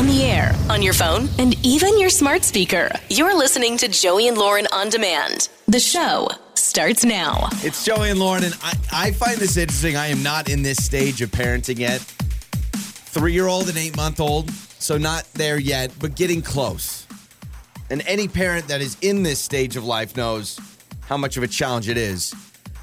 on the air, on your phone, and even your smart speaker. You're listening to Joey and Lauren on demand. The show starts now. It's Joey and Lauren, and I, I find this interesting. I am not in this stage of parenting yet. Three year old and eight month old, so not there yet, but getting close. And any parent that is in this stage of life knows how much of a challenge it is.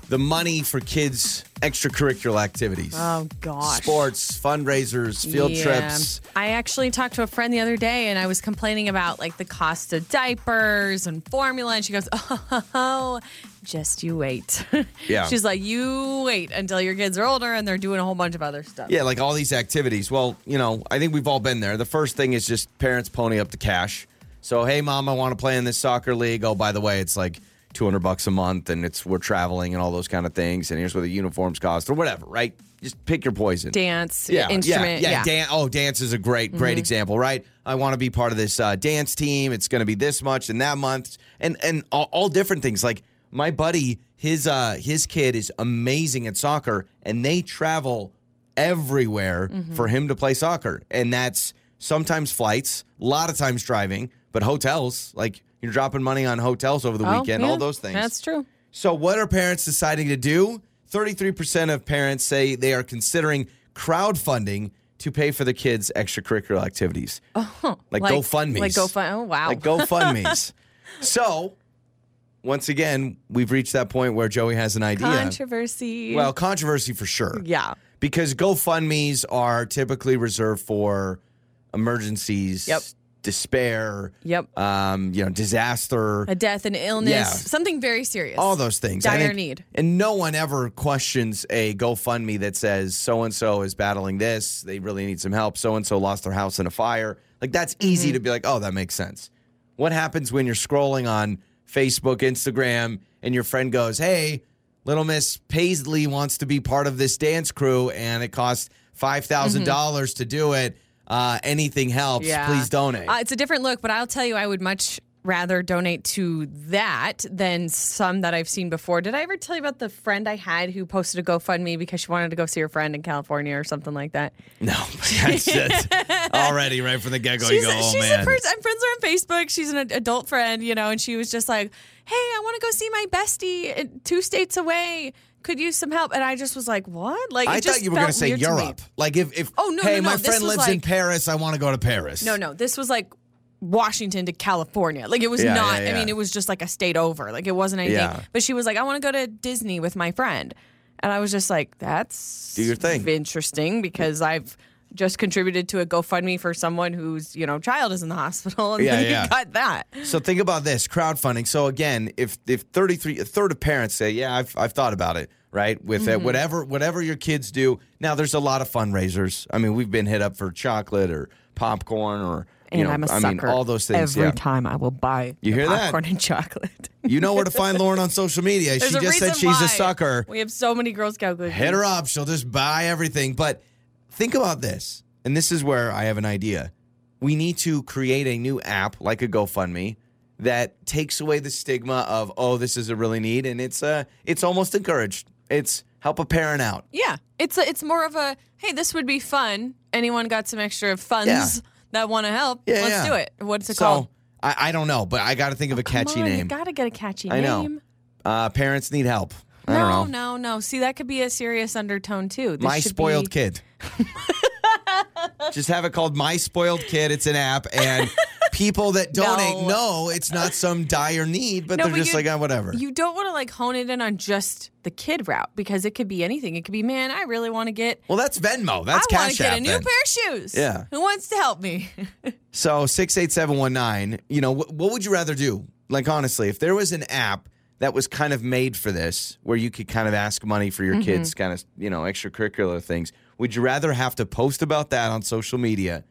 The money for kids' extracurricular activities. Oh gosh. Sports, fundraisers, field Yeah. trips. I actually talked to a friend the other day and I was complaining about like the cost of diapers and formula and she goes, "Oh, just you wait." Yeah. She's like, "You wait until your kids are older and they're doing a whole bunch of other stuff." Yeah, like all these activities. Well, you know, I think we've all been there. The first thing is just parents pony up the cash. So, hey, mom, I want to play in this soccer league. Oh, by the way, it's like 200 bucks a month and it's we're traveling and all those kind of things. And here's what the uniforms cost or whatever, right? Just pick your poison. Dance, yeah, instrument, yeah, yeah. yeah. Mm-hmm. Dan- oh, dance is a great, great example, right? I want to be part of this uh, dance team. It's going to be this much and that month, and and all, all different things. Like my buddy, his uh, his kid is amazing at soccer, and they travel everywhere Mm-hmm. for him to play soccer, and that's sometimes flights, a lot of times driving, but hotels. Like you're dropping money on hotels over the Oh, weekend, yeah, all those things. That's true. So, what are parents deciding to do? 33% of parents say they are considering crowdfunding to pay for the kids' extracurricular activities. Oh, Like GoFundMes. Like GoFund. Oh wow. Like GoFundMe's. so, once again, we've reached that point where Joey has an idea. Controversy. Well, controversy for sure. yeah. Because GoFundMe's are typically reserved for emergencies, Yep. Despair, Yep. um, you know, disaster. A death, an illness, Yeah. something very serious. all those things. Dire think- need. And no one ever questions a GoFundMe that says so and so is battling this. They really need some help. So and so lost their house in a fire. Like that's Mm-hmm. easy to be like, oh, that makes sense. What happens when you're scrolling on Facebook, Instagram, and your friend goes, hey, little Miss Paisley wants to be part of this dance crew and it costs $5,000 to do it. Uh, anything helps. Please donate. Uh, it's a different look, but I'll tell you, I would much rather donate to that than some that I've seen before. Did I ever tell you about the friend I had who posted a GoFundMe because she wanted to go see her friend in California or something like that? no, that's it. Already, right from the get go, you she's go, a, oh, she's man. a person. I'm friends with her on Facebook. She's an adult friend, you know, and she was just like, "Hey, I want to go see my bestie uh, two states away. Could use some help." And I just was like, "What?" Like, I thought you were going to say to. Europe. Like if, if Oh, no, hey, no, no. my friend lives in Paris, I want to go to Paris. No, no, this was like Washington to California. Like it was Yeah, not. yeah, yeah. I mean, it was just like a state over. Like it wasn't anything. But she was like, "I want to go to Disney with my friend," and I was just like, "That's Do your thing. Interesting because I've." Just contributed to a GoFundMe for someone whose you know child is in the hospital, and Yeah, then yeah. you got that. So think about this crowdfunding. So again, if if 33 a third of parents say, "Yeah, I've I've thought about it," right? With Mm-hmm. it, whatever whatever your kids do. Now there's a lot of fundraisers. I mean, we've been hit up for chocolate or popcorn or you And know, I'm a I sucker. mean all those things. Every yeah. time I will buy You hear that? popcorn and chocolate. You know where to find Lauren on social media. There's she just said she's a sucker. We have so many Girl Scout cookies. hit her up. She'll just buy everything. But think about this, and this is where I have an idea. We need to create a new app like a GoFundMe that takes away the stigma of oh, this is a really need, and it's uh it's almost encouraged. It's help a parent out. Yeah, it's a, it's more of a hey, this would be fun. Anyone got some extra funds Yeah. that want to help? Yeah, Let's yeah. do it. What's it so called? I, I don't know, but I got to think of a catchy on, You name. gotta get a catchy I know. name. Uh, parents need help. I no, don't know. no, no. See, that could be a serious undertone too. This My should spoiled be- kid. Just have it called My Spoiled Kid. It's an app, and people that donate No. know it's not some dire need, but No, they're but just you- like, ah, whatever. You don't want to like hone it in on just the kid route because it could be anything. It could be, man, I really want to get. well, that's Venmo. That's cash. I want Cash to get a new then. pair of shoes. Yeah. Who wants to help me? So six eight seven one nine. You know, wh- what would you rather do? Like honestly, if there was an app that was kind of made for this, where you could kind of ask money for your Mm-hmm. kids, kind of you know extracurricular things, would you rather have to post about that on social media,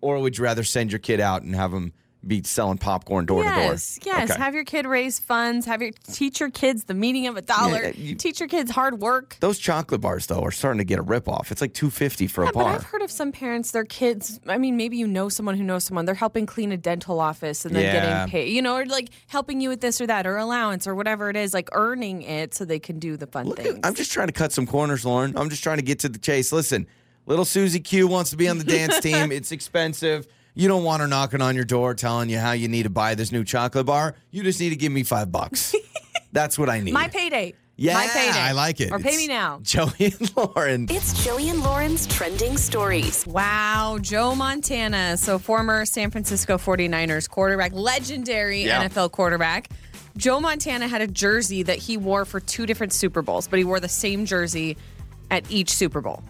or would you rather send your kid out and have them be selling popcorn door to door? yes, yes. Okay. Have your kid raise funds. Have your teach your kids the meaning of a dollar. Yeah, you- teach your kids hard work. Those chocolate bars though are starting to get a rip off. It's like two fifty for Yeah, a but bar. I've heard of some parents, their kids. I mean, maybe you know someone who knows someone. They're helping clean a dental office and then Yeah. getting paid, you know, or like helping you with this or that or allowance or whatever it is, like earning it so they can do the fun Look things. I'm just trying to cut some corners, Lauren. I'm just trying to get to the chase. Listen, little Susie Q wants to be on the dance team. It's expensive. You don't want her knocking on your door telling you how you need to buy this new chocolate bar. You just need to give me five bucks. That's what I need. My payday. yeah, My payday. I like it. Or pay It's me now. Joey and Lauren. It's Joey and Lauren's trending stories. Wow, Joe Montana. So, former San Francisco 49ers quarterback, legendary Yeah. NFL quarterback. Joe Montana had a jersey that he wore for two different Super Bowls, but he wore the same jersey at each Super Bowl.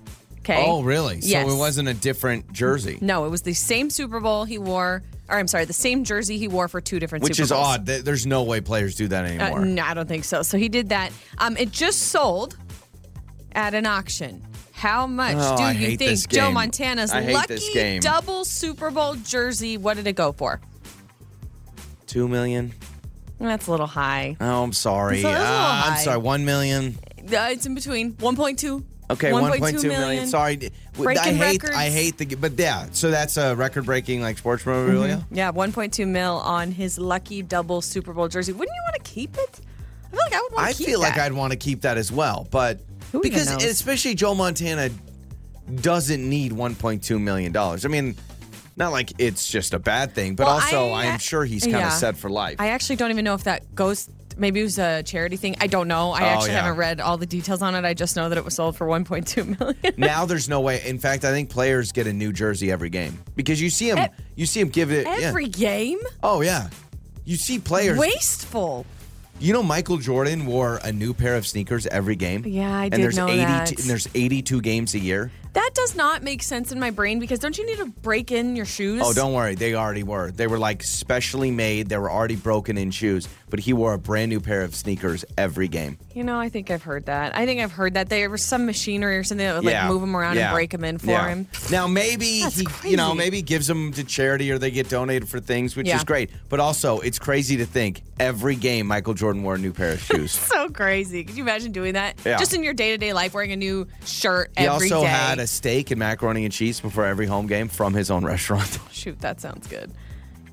Okay. Oh, really? Yes. So it wasn't a different jersey, No, it was the same Super Bowl he wore, or I'm sorry, the same jersey he wore for two different which Super is Bowls. odd. Th- There's no way players do that Uh, anymore. no, I don't think so. So he did that. Um, it just sold at an auction. How much Oh, do I you hate think Joe game. Montana's I hate lucky game. double Super Bowl jersey? What did it go for? Two million. That's a little high. Oh, I'm sorry. It's a little Ah, I'm high. sorry. One million. Uh, it's in between 1.2. Okay, 1.2 million. Sorry. W- I Breaking hate records. I hate the but yeah, so that's a record breaking like sports memorabilia. Mm-hmm. Yeah, 1.2 mil on his lucky double Super Bowl jersey. Wouldn't you want to keep it? I feel like I would want I to keep it. I feel like that. I'd want to keep that as well, but Who because especially Joe Montana doesn't need 1.2 million dollars. I mean, not like it's just a bad thing, but Well, also I- I, am sure he's kind of yeah. set for life. I actually don't even know if that goes. Maybe it was a charity thing. I don't know. I Oh, actually yeah. haven't read all the details on it. I just know that it was sold for 1.2 million. now there's no way. In fact, I think players get a new jersey every game because you see him. E- you see him give it. yeah. Every game, Oh yeah. You see players. wasteful. You know, Michael Jordan wore a new pair of sneakers every game. Yeah, I and did there's know 80 that. And there's 82 games a year. That does not make sense in my brain because don't you need to break in your shoes? Oh, don't worry. They already were. They were like specially made. They were already broken in shoes. But he wore a brand new pair of sneakers every game. You know, I think I've heard that. I think I've heard that there was some machinery or something that would like yeah. move them around Yeah. and break them in for Yeah. him. Now maybe That's he, you know, crazy. maybe gives them to charity or they get donated for things, which Yeah. is great. But also, it's crazy to think every game Michael Jordan wore a new pair of shoes. So crazy. Could you imagine doing that? Yeah. Just in your day to day life, wearing a new shirt he every day. also had a steak and macaroni and cheese before every home game from his own restaurant. Shoot, that sounds good.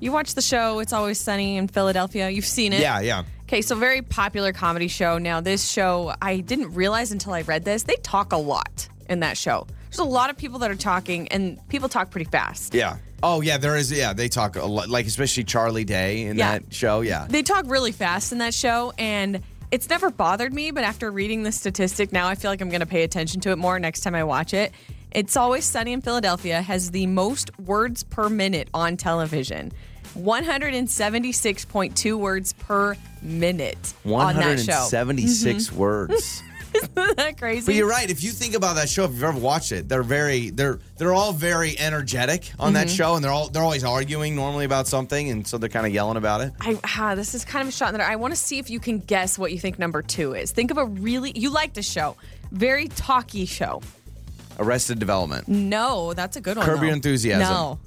You watch the show, It's Always Sunny in Philadelphia. You've seen it. yeah, yeah. Okay, so very popular comedy show. Now, this show, I didn't realize until I read this, they talk a lot in that show. There's a lot of people that are talking, and people talk pretty fast. Yeah. Oh yeah, there is. Yeah, they talk a lot, like especially Charlie Day in Yeah. that show. Yeah. They talk really fast in that show, and it's never bothered me, but after reading the statistic, now I feel like I'm going to pay attention to it more next time I watch it. It's Always Sunny in Philadelphia has the most words per minute on television. 176.2 words per minute on that show. 176 words. Isn't that crazy? But you're right. If you think about that show, if you've ever watched it, they're very they're they're all very energetic on that Mm-hmm. show, and they're all they're always arguing normally about something, and so they're kind of yelling about it. I, ah, this is kind of a shot in the dark. I want to see if you can guess what you think number two is. Think of a really, you like the show, very talky show. Arrested Development. No, that's a good one. Curb Your though. Enthusiasm. No.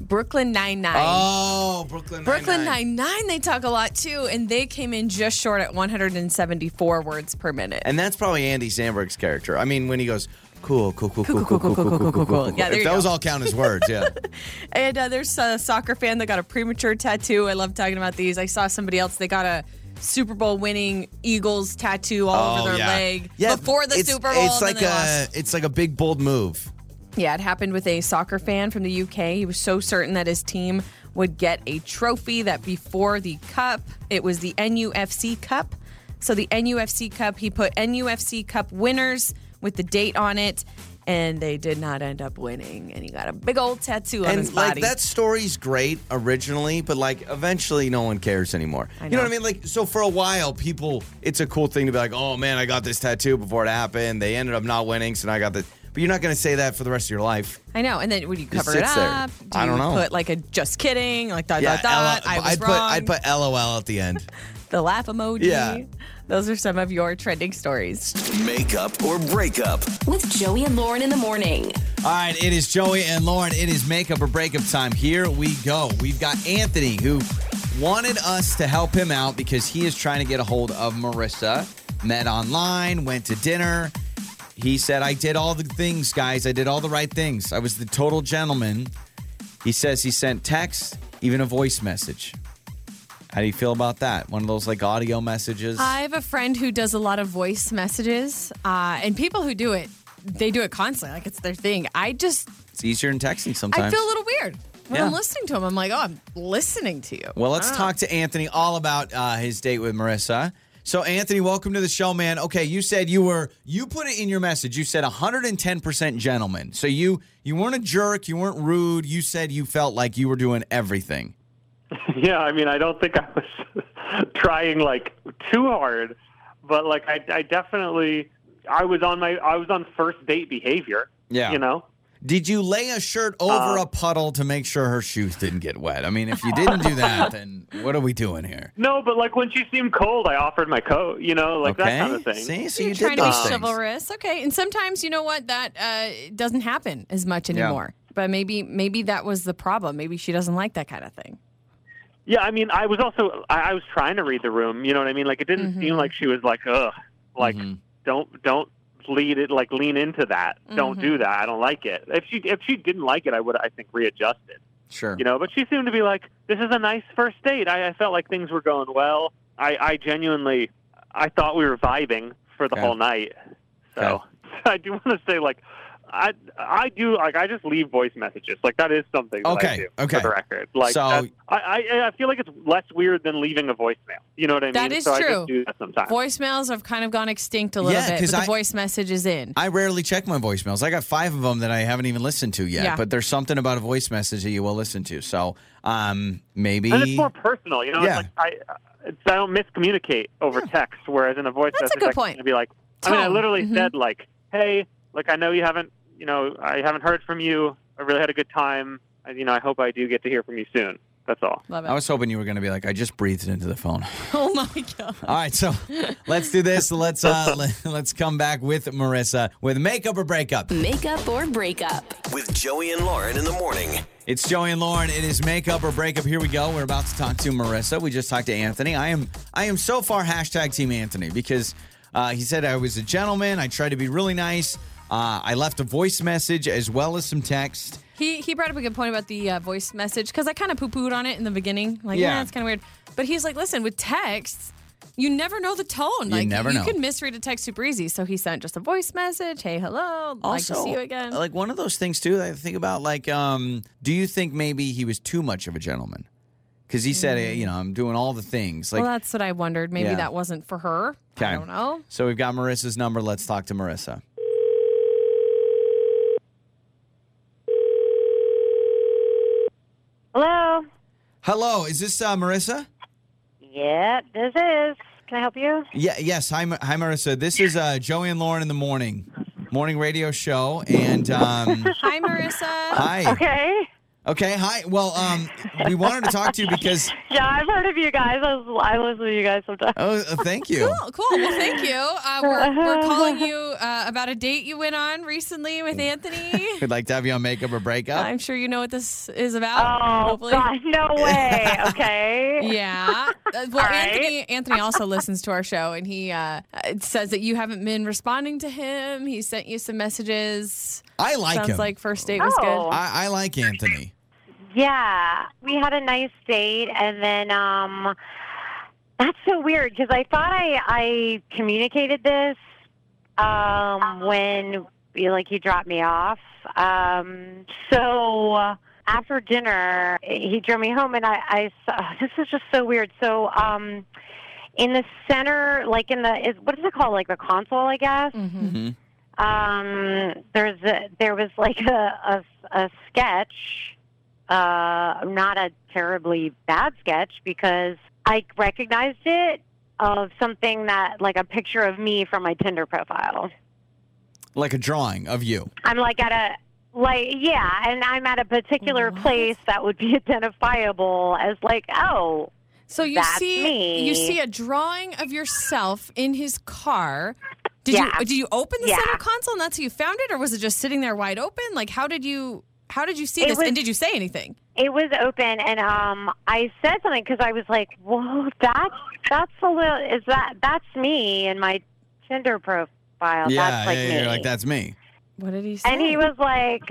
Brooklyn Nine Nine. Oh, Brooklyn. Brooklyn. Nine Nine. They talk a lot too, and they came in just short at 174 words per minute. And that's probably Andy Samberg's character. I mean, when he goes, cool, cool, cool, cool, cool, cool, cool, cool, cool, cool. Yeah, there If you those go. all count as words, yeah. And uh, there's a soccer fan that got a premature tattoo. I love talking about these. I saw somebody else. They got a Super Bowl winning Eagles tattoo all over oh, their leg Oh, Yeah, before the Super Bowl. It's like a lost. it's like a big bold move. Yeah, it happened with a soccer fan from the UK. He was so certain that his team would get a trophy that before the cup, it was the NUFC Cup. So the NUFC Cup, he put NUFC Cup winners with the date on it, and they did not end up winning. And he got a big old tattoo on his And like that story's great originally, but like eventually no one cares anymore. I You know what I mean? Like so for a while people it's a cool thing to be like, "Oh man, I got this tattoo before it happened. They ended up not winning, so now I got the But you're not going to say that for the rest of your life. I know. And then would you cover it sits there. up? Do I don't you know. Put like a just kidding, like dot dot dot. L- I was I'd wrong. put I'd put LOL at the end. the laugh emoji. Yeah. Those are some of your trending stories. Makeup or breakup. With Joey and Lauren in the morning. All right, it is Joey and Lauren. It is makeup or breakup time. Here we go. We've got Anthony who wanted us to help him out because he is trying to get a hold of Marissa. Met online, went to dinner. He said, I did all the things, guys. I did all the right things. I was the total gentleman. He says he sent text, even a voice message. How do you feel about that? One of those like audio messages? I have a friend who does a lot of voice messages, uh, and people who do it, they do it constantly, like it's their thing. I just, It's easier than texting sometimes. I feel a little weird. when Yeah. I'm listening to him, I'm like, oh, I'm listening to you. Well, let's Ah. talk to Anthony all about uh, his date with Marissa. So, Anthony, welcome to the show, man. Okay, you said you were you put it in your message. You said 110% gentleman. So you you weren't a jerk, you weren't rude. You said you felt like you were doing everything. Yeah, I mean, I don't think I was trying like too hard, but like I, I definitely, I was on my, I was on first date behavior. Yeah. You know. Did you lay a shirt over Uh, a puddle to make sure her shoes didn't get wet? I mean, if you didn't do that, then what are we doing here? No, but like when she seemed cold, I offered my coat. You know, like okay. that kind of thing. See, so You're you trying did to be things. chivalrous, okay? And sometimes, you know what, that uh, doesn't happen as much anymore. But maybe, maybe that was the problem. Maybe she doesn't like that kind of thing. Yeah, I mean, I was also, I, I was trying to read the room. You know what I mean? Like it didn't Mm-hmm. seem like she was like, ugh, like Mhm. don't, don't lead it, like lean into that. Don't Mm-hmm. do that. I don't like it. If she, if she didn't like it, I would, I think, readjust it. Sure. you know. But she seemed to be like, "This is a nice first date." I, I felt like things were going well. I, I genuinely, I thought we were vibing for the Okay. whole night. So Okay. I do want to say, like, I I do like I just leave voice messages. Like that is something that I Okay, do okay. for the record. Like So- I, I I feel like it's less weird than leaving a voicemail. You know what I mean? That is so I true. just do that sometimes. Voicemails have kind of gone extinct a little Yeah, bit, 'cause but the voice message is in. I rarely check my voicemails. I got five of them that I haven't even listened to yet. Yeah. But there's something about a voice message that you will listen to. So um, maybe. and it's more personal, you know. Yeah. It's like I, it's, I don't miscommunicate over text, whereas in a voice That's a message, good I can point. kinda be like, I mean, I Tone. literally Mhm. said like, "Hey, like I know you haven't, you know, I haven't heard from you. I really had a good time. I, you know, I hope I do get to hear from you soon. That's all." Love it. I was hoping you were going to be like, I just breathed into the phone. oh my God. All right, so let's do this. Let's uh, let, let's come back with Marissa with makeup or breakup. Makeup or breakup. With Joey and Lauren in the morning. It's Joey and Lauren. It is makeup or breakup. Here we go. We're about to talk to Marissa. We just talked to Anthony. I am I am so far hashtag Team Anthony because uh, he said I was a gentleman. I tried to be really nice. Uh, I left a voice message as well as some text. He he brought up a good point about the uh, voice message because I kind of poo pooed on it in the beginning. Like, Yeah. it's kind of weird. But he's like, listen, with texts, you never know the tone. like, never know. you can misread a text super easy. So he sent just a voice message. Hey, hello. like to see you again. like one of those things too. That I think about. Like, um, do you think maybe he was too much of a gentleman? Because he said, eh, you know, I'm doing all the things. Like, well, that's what I wondered. Maybe Yeah. that wasn't for her. I Okay. don't know. so we've got Marissa's number. Let's talk to Marissa. Hello. Hello, is this uh, Marissa? Yeah, this is. Can I help you? Yeah, yes. Hi, Ma- hi, Marissa. This is uh, Joey and Lauren in the morning, morning radio show, and um, Hi, Marissa. hi. Okay. Okay, hi. Well, um, we wanted to talk to you because. Yeah, I've heard of you guys. I, was, I listen to you guys sometimes. Oh, uh, thank you. Cool, cool. Well, thank you. Uh, we're, we're calling you uh, about a date you went on recently with Anthony. We'd like to have you on makeup or breakup. I'm sure you know what this is about. Oh, hopefully. God, no way. Okay. Yeah. Uh, well, All right. Anthony Anthony also listens to our show, and he uh, uh, says that you haven't been responding to him. He sent you some messages. I like Sounds him. like first date was Oh. good. I, I like Anthony. Yeah, we had a nice date, and then um, that's so weird because I thought I I communicated this um when like he dropped me off. Um, so uh, after dinner, he drove me home, and I I saw this is just so weird. So um. In the center, like in the is what is it called? Like the console, I guess hmm um, there's a, there was like a, a, a sketch, uh, not a terribly bad sketch because I recognized it of something that like a picture of me from my Tinder profile. Like a drawing of you. I'm like at a like yeah, and I'm at a particular What? place that would be identifiable as like oh So you That's see me. you see a drawing of yourself in his car. Did Yeah. you did you open the Yeah. center console and that's how you found it, or was it just sitting there wide open? Like how did you how did you see It this? was- and did you say anything? it was open and um I said something because I was like, "Whoa, that's that's a little is that that's me in my Tinder profile. yeah, that's like yeah, me." you're like that's me. What did he say? and he was like,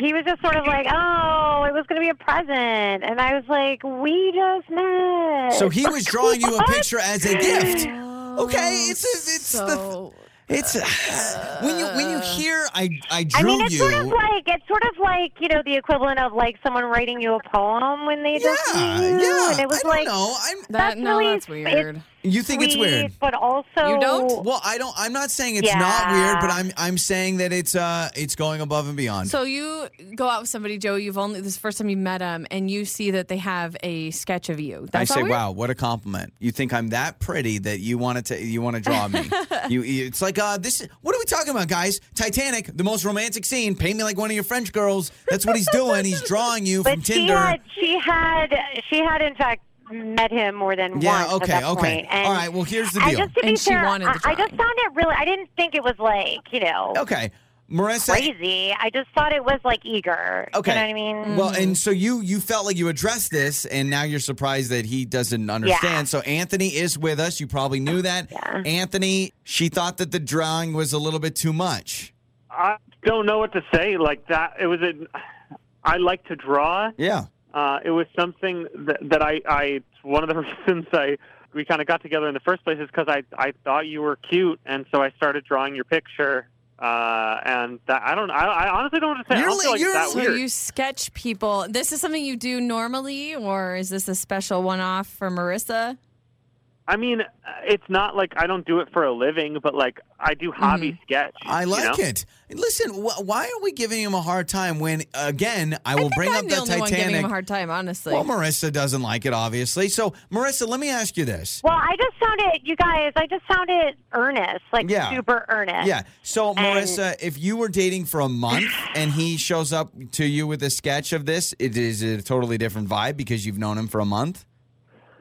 he was just sort of like, "Oh, it was going to be a present," and I was like, "We just met." So he was drawing you a picture as a gift. Okay, it's a, it's the so It's when you when you uh. hear I I drew I mean, it's you. sort of like it's sort of like you know the equivalent of like someone writing you a poem when they just yeah, meet yeah. and it was I don't like know. I'm. That That's no, really- that's weird. You think it's weird? but also You don't? Well, I don't. I'm not saying it's not weird, but I'm I'm saying that it's uh it's going above and beyond. So you go out with somebody, Joe. You've only this is the first time you met them, and you see that they have a sketch of you. That's I say, weird? wow, what a compliment! You think I'm that pretty that you want to you want to draw me? you, you- it's like uh, this. What are we talking about, guys? Titanic, the most romantic scene. Paint me like one of your French girls. That's what he's doing. He's drawing you from But she Tinder. had, she had, she had in fact met him more than Yeah, once Yeah, okay, at that okay. point. And All right, well, here's the I deal. just to be And she fair, wanted I, I just found it really. I didn't think it was like you know okay, Marissa. crazy. I just thought it was like eager. Okay. you know what I mean? Well, and so you you felt like you addressed this, and now you're surprised that he doesn't understand. So Anthony is with us. You probably knew that. Yeah. Anthony, she thought that the drawing was a little bit too much. I don't know what to say. Like that, it was a. I like to draw. Yeah. Uh, it was something that, that I, I. One of the reasons I we kind of got together in the first place is because I I thought you were cute, and so I started drawing your picture. Uh, and that, I don't. I, I honestly don't to say. I You're don't like you're- that So weird. you sketch people. This is something you do normally, or is this a special one-off for Marissa? I mean, uh, it's not like I don't do it for a living, but like I do hobby sketch. Mm-hmm. I you like know? it. Listen, wh- why are we giving him a hard time when, again, I will I think bring I'm up the the only one giving him Titanic? a hard time, honestly. Well, Marissa doesn't like it, obviously. So, Marissa, let me ask you this. well, I just found it, you guys. I just found it earnest, like Yeah. super earnest. Yeah. So, And- Marissa, if you were dating for a month and he shows up to you with a sketch of this, it is a totally different vibe because you've known him for a month.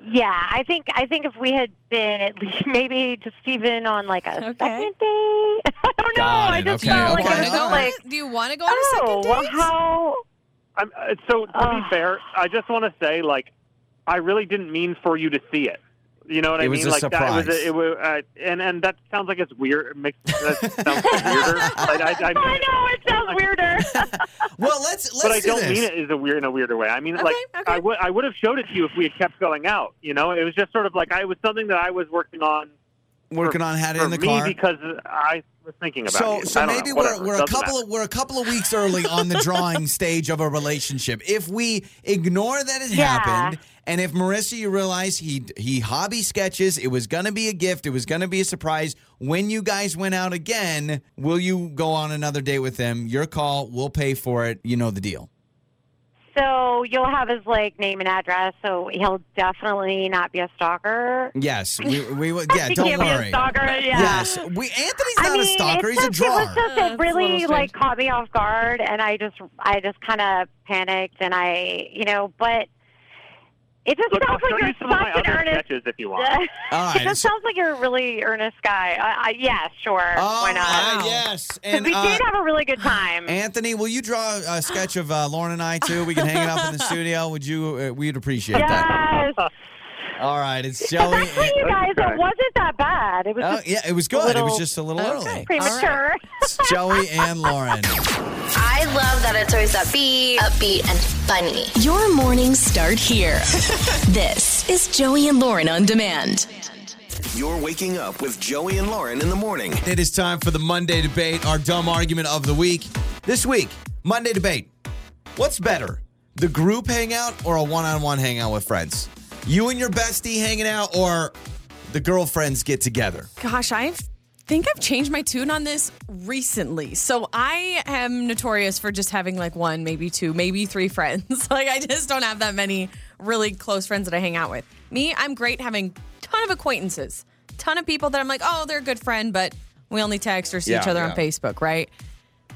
Yeah, I think I think if we had been at least maybe just even on like a Okay. second date. I don't know. Got I it. just Okay, felt like okay. it was Wanna so go like do you want to go on a oh, second well, date? how I'm, uh, so to be fair, I just want to say like I really didn't mean for you to see it. You know what I It was mean? a like that it was surprise. a, it was, uh, and and that sounds like it's weird. It makes that sounds weirder. Like, I, I, I know it sounds weirder. Well, let's let's but I do don't this. mean it as a weird in a weirder way. I mean, like okay. I would I would have showed it to you if we had kept going out. You know, it was just sort of like I was something that I was working on Working on had it for in the me car. because I was thinking about So, you. so I maybe know, we're we're a couple matter. of we're a couple of weeks early on the drawing stage of a relationship. If we ignore that it Yeah. happened, and if Marissa, you realize he he hobby sketches, it was gonna be a gift, it was gonna be a surprise. When you guys went out again, will you go on another date with him? Your call, we'll pay for it. You know the deal. So you'll have his like name and address, so he'll definitely not be a stalker. Yes, we we will- yeah. Don't can't be a worry. stalker. Yeah. Yes, we Anthony's I not mean, a stalker. it's He's a just, It was just it it's really like caught me off guard, and I just I just kind of panicked, and I you know, but it just Look, I'll sounds like you you're some of my such an other earnest. sketches if you want. All it just so- sounds like you're a really earnest guy. I, I, yeah, sure. All Why not? right, Wow. yes, 'Cause and we uh, did have a really good time. Anthony, will you draw a sketch of uh, Lauren and I too? We can hang it up in the studio. Would you? Uh, we'd appreciate that. yes. All right, it's Joey. Actually, you guys, it wasn't that bad. It was Oh, just yeah, it was good. it was just a little Okay. early. premature. It's Joey and Lauren. I love that it's always upbeat, upbeat and funny. Your mornings start here. this is Joey and Lauren on demand. You're waking up with Joey and Lauren in the morning. It is time for the Monday debate, our dumb argument of the week. This week, Monday debate. What's better, the group hangout or a one-on-one hangout with friends? You and your bestie hanging out, or the girlfriends get together? Gosh, I think I've changed my tune on this recently. So I am notorious for just having like one, maybe two, maybe three friends. like I just don't have that many really close friends that I hang out with. Me, I'm great having ton of acquaintances, ton of people that I'm like, oh, they're a good friend, but we only text or see each other yeah. on Facebook, right?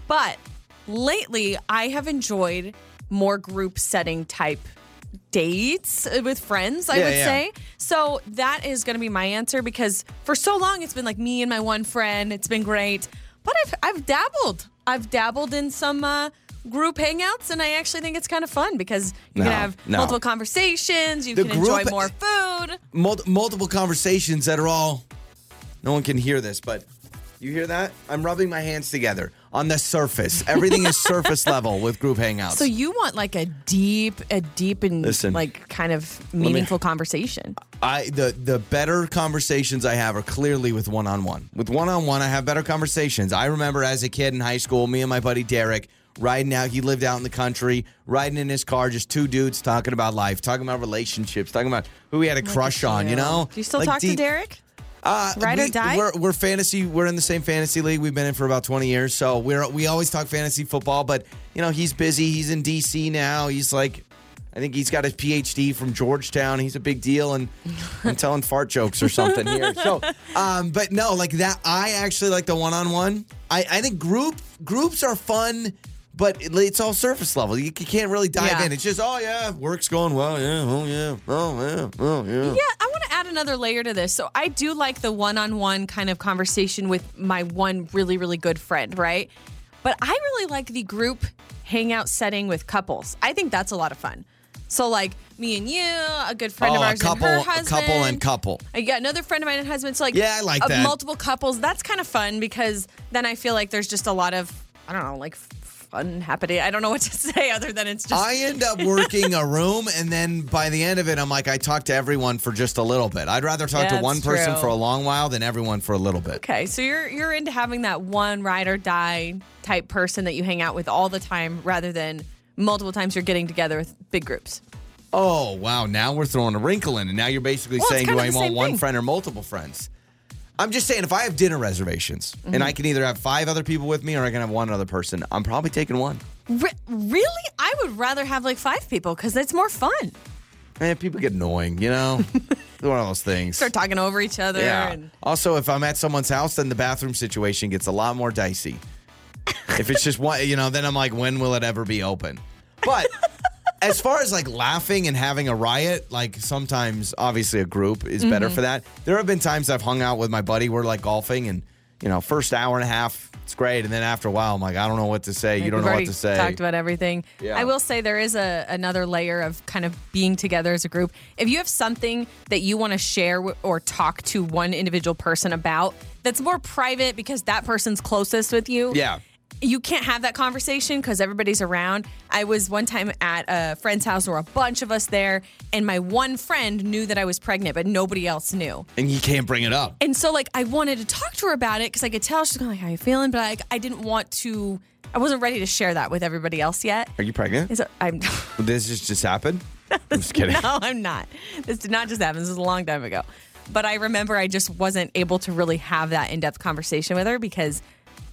But lately, I have enjoyed more group setting type dates with friends, I Yeah, would yeah. say. So that is going to be my answer because for so long it's been like me and my one friend. It's been great. But I've, I've dabbled. I've dabbled in some uh, group hangouts and I actually think it's kind of fun because you No, can have no. multiple conversations, you The can enjoy group- more food. Mul- multiple conversations that are all. No one can hear this, but you hear that? I'm rubbing my hands together. On the surface. Everything is surface level with group hangouts. So you want like a deep, a deep and Listen. like kind of meaningful conversation. I the the better conversations I have are clearly with one on one. With one on one, I have better conversations. I remember as a kid in high school, me and my buddy Derek riding out. He lived out in the country, riding in his car, just two dudes talking about life, talking about relationships, talking about who he had a crush on. You know? Do you still Like talk to Derek? Uh, Ride or we, die? We're, we're fantasy. We're in the same fantasy league. We've been in for about twenty years, so we're we always talk fantasy football. But you know, he's busy. He's in DC now. He's like, I think he's got his PhD from Georgetown. He's a big deal, and I'm telling fart jokes or something here. So, um, but no, like that. I actually like the one on one. I I think group groups are fun. But it's all surface level. You, can't really dive Yeah. in. It's just, oh yeah, work's going well. Yeah, oh yeah, oh yeah, oh yeah. Yeah, I want to add another layer to this. So I do like the one-on-one kind of conversation with my one really, really good friend, right? But I really like the group hangout setting with couples. I think that's a lot of fun. So like me and you, a good friend of Oh, a ours couple, and her a husband, couple, and couple. Uh, I got another friend of mine and husband. So like, Yeah, I like of that. multiple couples. That's kind of fun because then I feel like there's just a lot of I don't know, like fun happening. I don't know what to say other than it's just I end up working a room, and then by the end of it, I'm like, I talk to everyone for just a little bit. I'd rather talk to one person true. for a long while than everyone for a little bit. Okay, so you're you're into having that one ride or die type person that you hang out with all the time, rather than multiple times you're getting together with big groups. Oh wow! Now we're throwing a wrinkle in, and now you're basically Well, saying, do I want one friend or multiple friends? I'm just saying, if I have dinner reservations Mm-hmm. and I can either have five other people with me or I can have one other person, I'm probably taking one. Re- really, I would rather have like five people because it's more fun. Man, people get annoying, you know. one of those things. Start talking over each other. Yeah. And, Also, if I'm at someone's house, then the bathroom situation gets a lot more dicey. if it's just one, you know, then I'm like, when will it ever be open? But as far as like laughing and having a riot, like sometimes obviously a group is Mm-hmm. better for that. There have been times I've hung out with my buddy, we're like golfing, and you know, first hour and a half, it's great, and then after a while, I'm like, I don't know what to say. You don't know what to say. Talked about everything. Yeah. I will say there is a another layer of kind of being together as a group. If you have something that you want to share or talk to one individual person about that's more private because that person's closest with you. yeah. You can't have that conversation because everybody's around. I was one time at a friend's house, there were a bunch of us there, and my one friend knew that I was pregnant, but nobody else knew. And you can't bring it up. And so, like, I wanted to talk to her about it because I could tell she's going like, "How you feeling?" But like, I didn't want to. I wasn't ready to share that with everybody else yet. Are you pregnant? It, I'm This just just happened? I'm just kidding. no, I'm not. This did not just happen. This was a long time ago. But I remember I just wasn't able to really have that in depth conversation with her because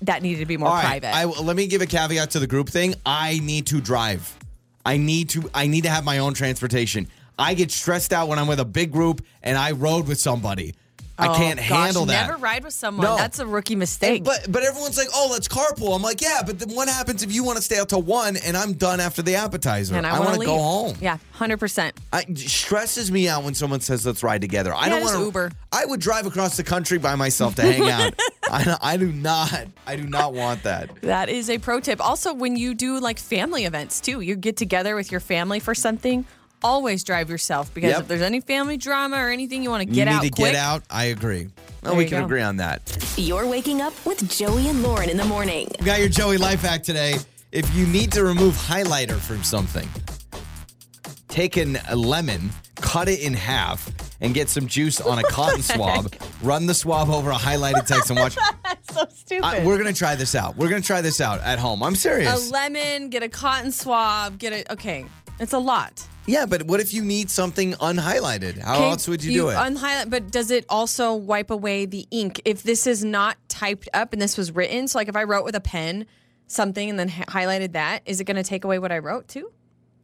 that needed to be more All right, private. I, let me give a caveat to the group thing. I need to drive. I need to. I need to have my own transportation. I get stressed out when I'm with a big group and I rode with somebody. I Oh, can't gosh, handle that. Never ride with someone. No. That's a rookie mistake. And- but but everyone's like, oh, let's carpool. I'm like, yeah, but then what happens if you want to stay out till one and I'm done after the appetizer? and I, want want to go home. Yeah, hundred percent. I, it stresses me out when someone says let's ride together. I don't want Uber. I would drive across the country by myself to hang out. I, I do not. I do not want that. That is a pro tip. Also, when you do like family events too, you get together with your family for something. Always drive yourself because Yep. if there's any family drama or anything you want to get You get need out to quick, get out. I agree. Oh, There we you can go. agree on that. You're waking up with Joey and Lauren in the morning. We got your Joey life hack today. If you need to remove highlighter from something, take an, a lemon, cut it in half, and get some juice on a cotton swab. Run the swab over a highlighted text and watch. That's so stupid. I, we're gonna try this out. We're gonna try this out at home. I'm serious. a serious. lemon, get a cotton swab, get it. Okay, it's a lot. yeah, but what if you need something unhighlighted? How Okay, else would you, do it? Unhighlight, but does it also wipe away the ink if this is not typed up and this was written? So, like, if I wrote with a pen something and then hi- highlighted that, is it going to take away what I wrote too?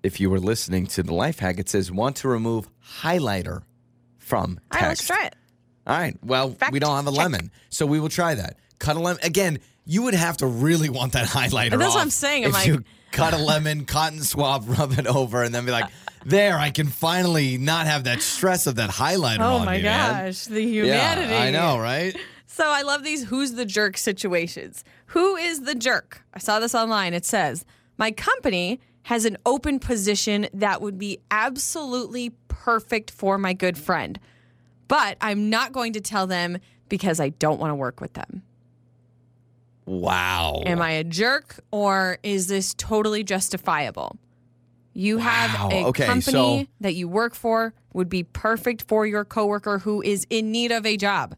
if you were listening to the life hack, it says want to remove highlighter from All text. right, let's try it. All right. Well, Fact we don't have a check. lemon, so we will try that. Cut a lemon again. You would have to really want that highlighter. That's what I'm saying. I'm if like- you cut a lemon, cotton swab, rub it over, and then be like, "There, I can finally not have that stress of that highlighter Oh my me, man." gosh, the humanity. Yeah, I know, right? So I love these who's the jerk situations. Who is the jerk? I saw this online. It says, My company has an open position that would be absolutely perfect for my good friend, but I'm not going to tell them because I don't want to work with them. Wow. Am I a jerk or is this totally justifiable? You have a Okay, company so- that you work for would be perfect for your coworker who is in need of a job.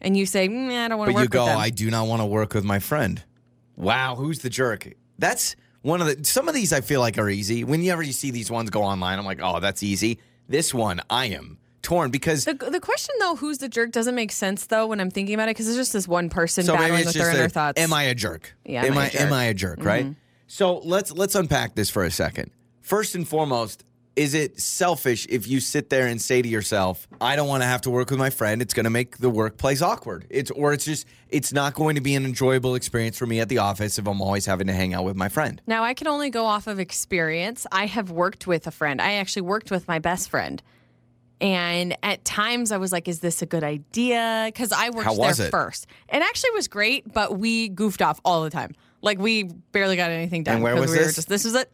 And you say, mm, I don't want to But work you go, with them. I do not want to work with my friend. Wow, who's the jerk? That's one of the some of these I feel like are easy. Whenever you see these ones go online, I'm like, oh, that's easy. This one, I am torn because the, the question though, who's the jerk, doesn't make sense though when I'm thinking about it because it's just this one person so battling with their inner thoughts. am I a jerk? Yeah, am, am I I a jerk? Mm-hmm. am I a jerk? Right. So let's let's unpack this for a second. First and foremost, is it selfish if you sit there and say to yourself, "I don't want to have to work with my friend. It's going to make the workplace awkward." It's or it's just it's not going to be an enjoyable experience for me at the office if I'm always having to hang out with my friend. Now, I can only go off of experience. I have worked with a friend. I actually worked with my best friend. And at times I was like, is this a good idea? Because I worked there it? first. It actually was great, but we goofed off all the time. Like we barely got anything done. And where was we Were this? just, this was it.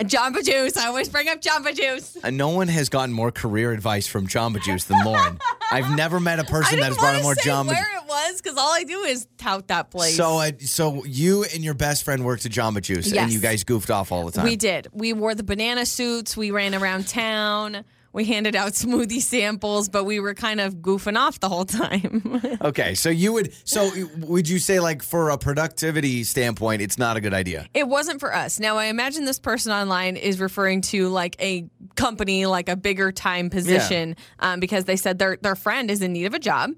Jamba Juice. I always bring up Jamba Juice. Uh, no one has gotten more career advice from Jamba Juice than Lauren. I've never met a person that has brought more Jamba. where it was because all I do is tout that place. So, uh, so you and your best friend worked at Jamba Juice, and you guys goofed off all the time. We did. We wore the banana suits. We ran around town. We handed out smoothie samples, but we were kind of goofing off the whole time. Okay, so you would so would you say like for a productivity standpoint, it's not a good idea? it wasn't for us. Now, I imagine this person online is referring to like a company, like a bigger time position, um, because they said their their friend is in need of a job.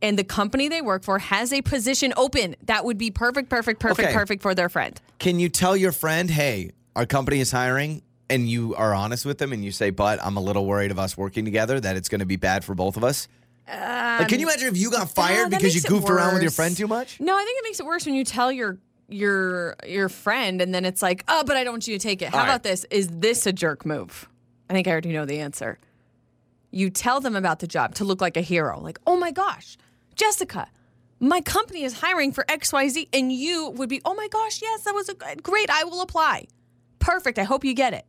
And the company they work for has a position open that would be perfect, perfect, perfect, Okay. perfect for their friend. Can you tell your friend, "Hey, our company is hiring," and you are honest with them, and you say, "But I'm a little worried of us working together that it's going to be bad for both of us." like, can you um, imagine if you got fired because you goofed around with your friend too much? No, I think it makes it worse when you tell your your your friend and then it's like, oh, but I don't want you to take it. How All right. about this? Is this a jerk move? I think I already know the answer. You tell them about the job to look like a hero. Like, oh my gosh, Jessica, my company is hiring for XYZ. And you would be, oh my gosh, yes, that was a good, great. I will apply. Perfect. I hope you get it.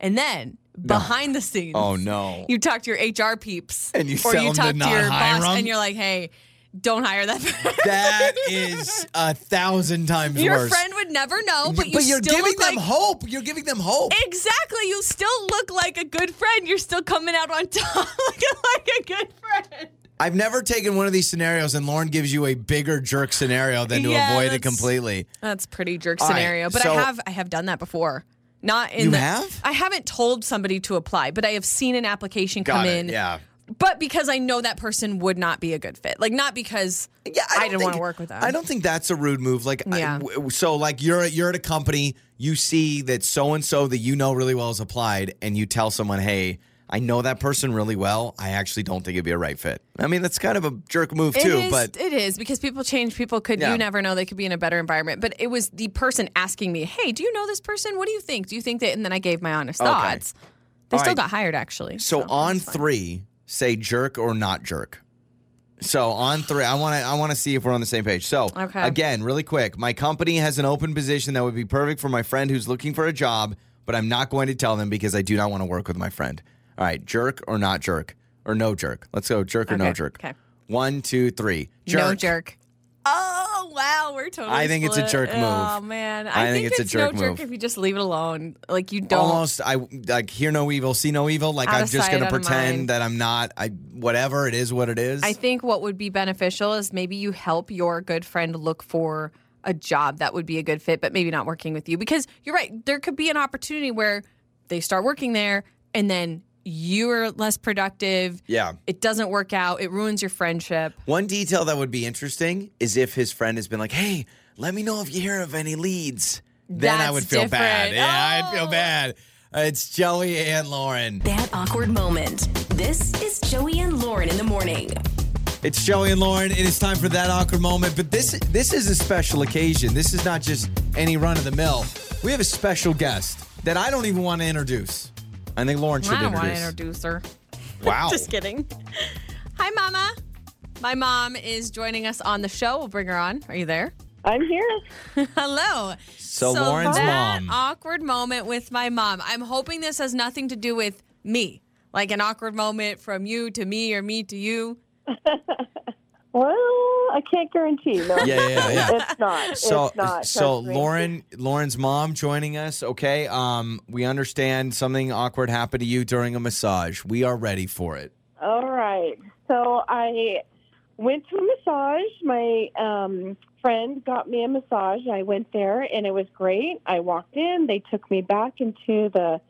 And then behind the scenes, Oh no! you talk to your HR peeps, And you or you them to talk to, not your boss, 'em? and you're like, "Hey, don't hire that." person." that is a thousand times Your worse. friend would never know, but you but you're giving them like, hope. You're giving them hope. Exactly, you still look like a good friend. You're still coming out on top, looking like a good friend. I've never taken one of these scenarios, and Lauren gives you a bigger jerk scenario than to Yeah, avoid it completely. That's pretty jerk All right, scenario, but so- I have I have done that before. Not in You the, have? I haven't told somebody to apply, but I have seen an application Got come it. in. Yeah. But because I know that person would not be a good fit, like not because Yeah, I, don't didn't want to work with them. I don't think that's a rude move. Like, Yeah. w- so like you're you're at a company, you see that so and so that you know really well has applied, and you tell someone, "Hey, I know that person really well. I actually don't think it'd be a right fit." I mean, that's kind of a jerk move It too, is- but it is because people change. People could Yeah. you never know they could be in a better environment. But it was the person asking me, "Hey, do you know this person? What do you think? Do you think that?" And then I gave my honest Okay. thoughts. They All still right. got hired actually. so on three, say jerk or not jerk. So on three, I want to I want to see if we're on the same page. So Okay. again, really quick, my company has an open position that would be perfect for my friend who's looking for a job, but I'm not going to tell them because I do not want to work with my friend. All right, jerk or not jerk or no jerk. Let's go jerk or no jerk. okay. One, two, three. Jerk. no jerk. Oh wow, we're totally. I think it's a jerk move. Oh man, I, I think it's a jerk no jerk move. if you just leave it alone. Like you don't. Almost, I like hear no evil, see no evil. Like Out I'm just gonna pretend that I'm not. I whatever it is, what it is. I think what would be beneficial is maybe you help your good friend look for a job that would be a good fit, but maybe not working with you. Because you're right, there could be an opportunity where they start working there and then you're less productive. yeah. It doesn't work out. It ruins your friendship. One detail that would be interesting is if his friend has been like, "Hey, let me know if you hear of any leads." Then I would feel bad. different. Yeah, I'd feel Oh. bad. Uh, it's Joey and Lauren. That awkward moment. This is Joey and Lauren in the morning. It's Joey and Lauren. It is time for that awkward moment. But this this is a special occasion. This is not just any run of the mill. We have a special guest that I don't even want to introduce. I think Lauren should I don't want to introduce. introduce her. Wow. Just kidding. Hi, Mama. My mom is joining us on the show. We'll bring her on. Are you there? I'm here. Hello. So Lauren's that mom. awkward moment with my mom. I'm hoping this has nothing to do with me, like an awkward moment from you to me or me to you. Well, I can't guarantee. No, Yeah, yeah, yeah. it's not. So, it's not. so. Lauren, Lauren's mom joining us. Okay, um, we understand something awkward happened to you during a massage. We are ready for it. All right. So I went to a massage. My um, friend got me a massage. I went there and it was great. I walked in. They took me back into the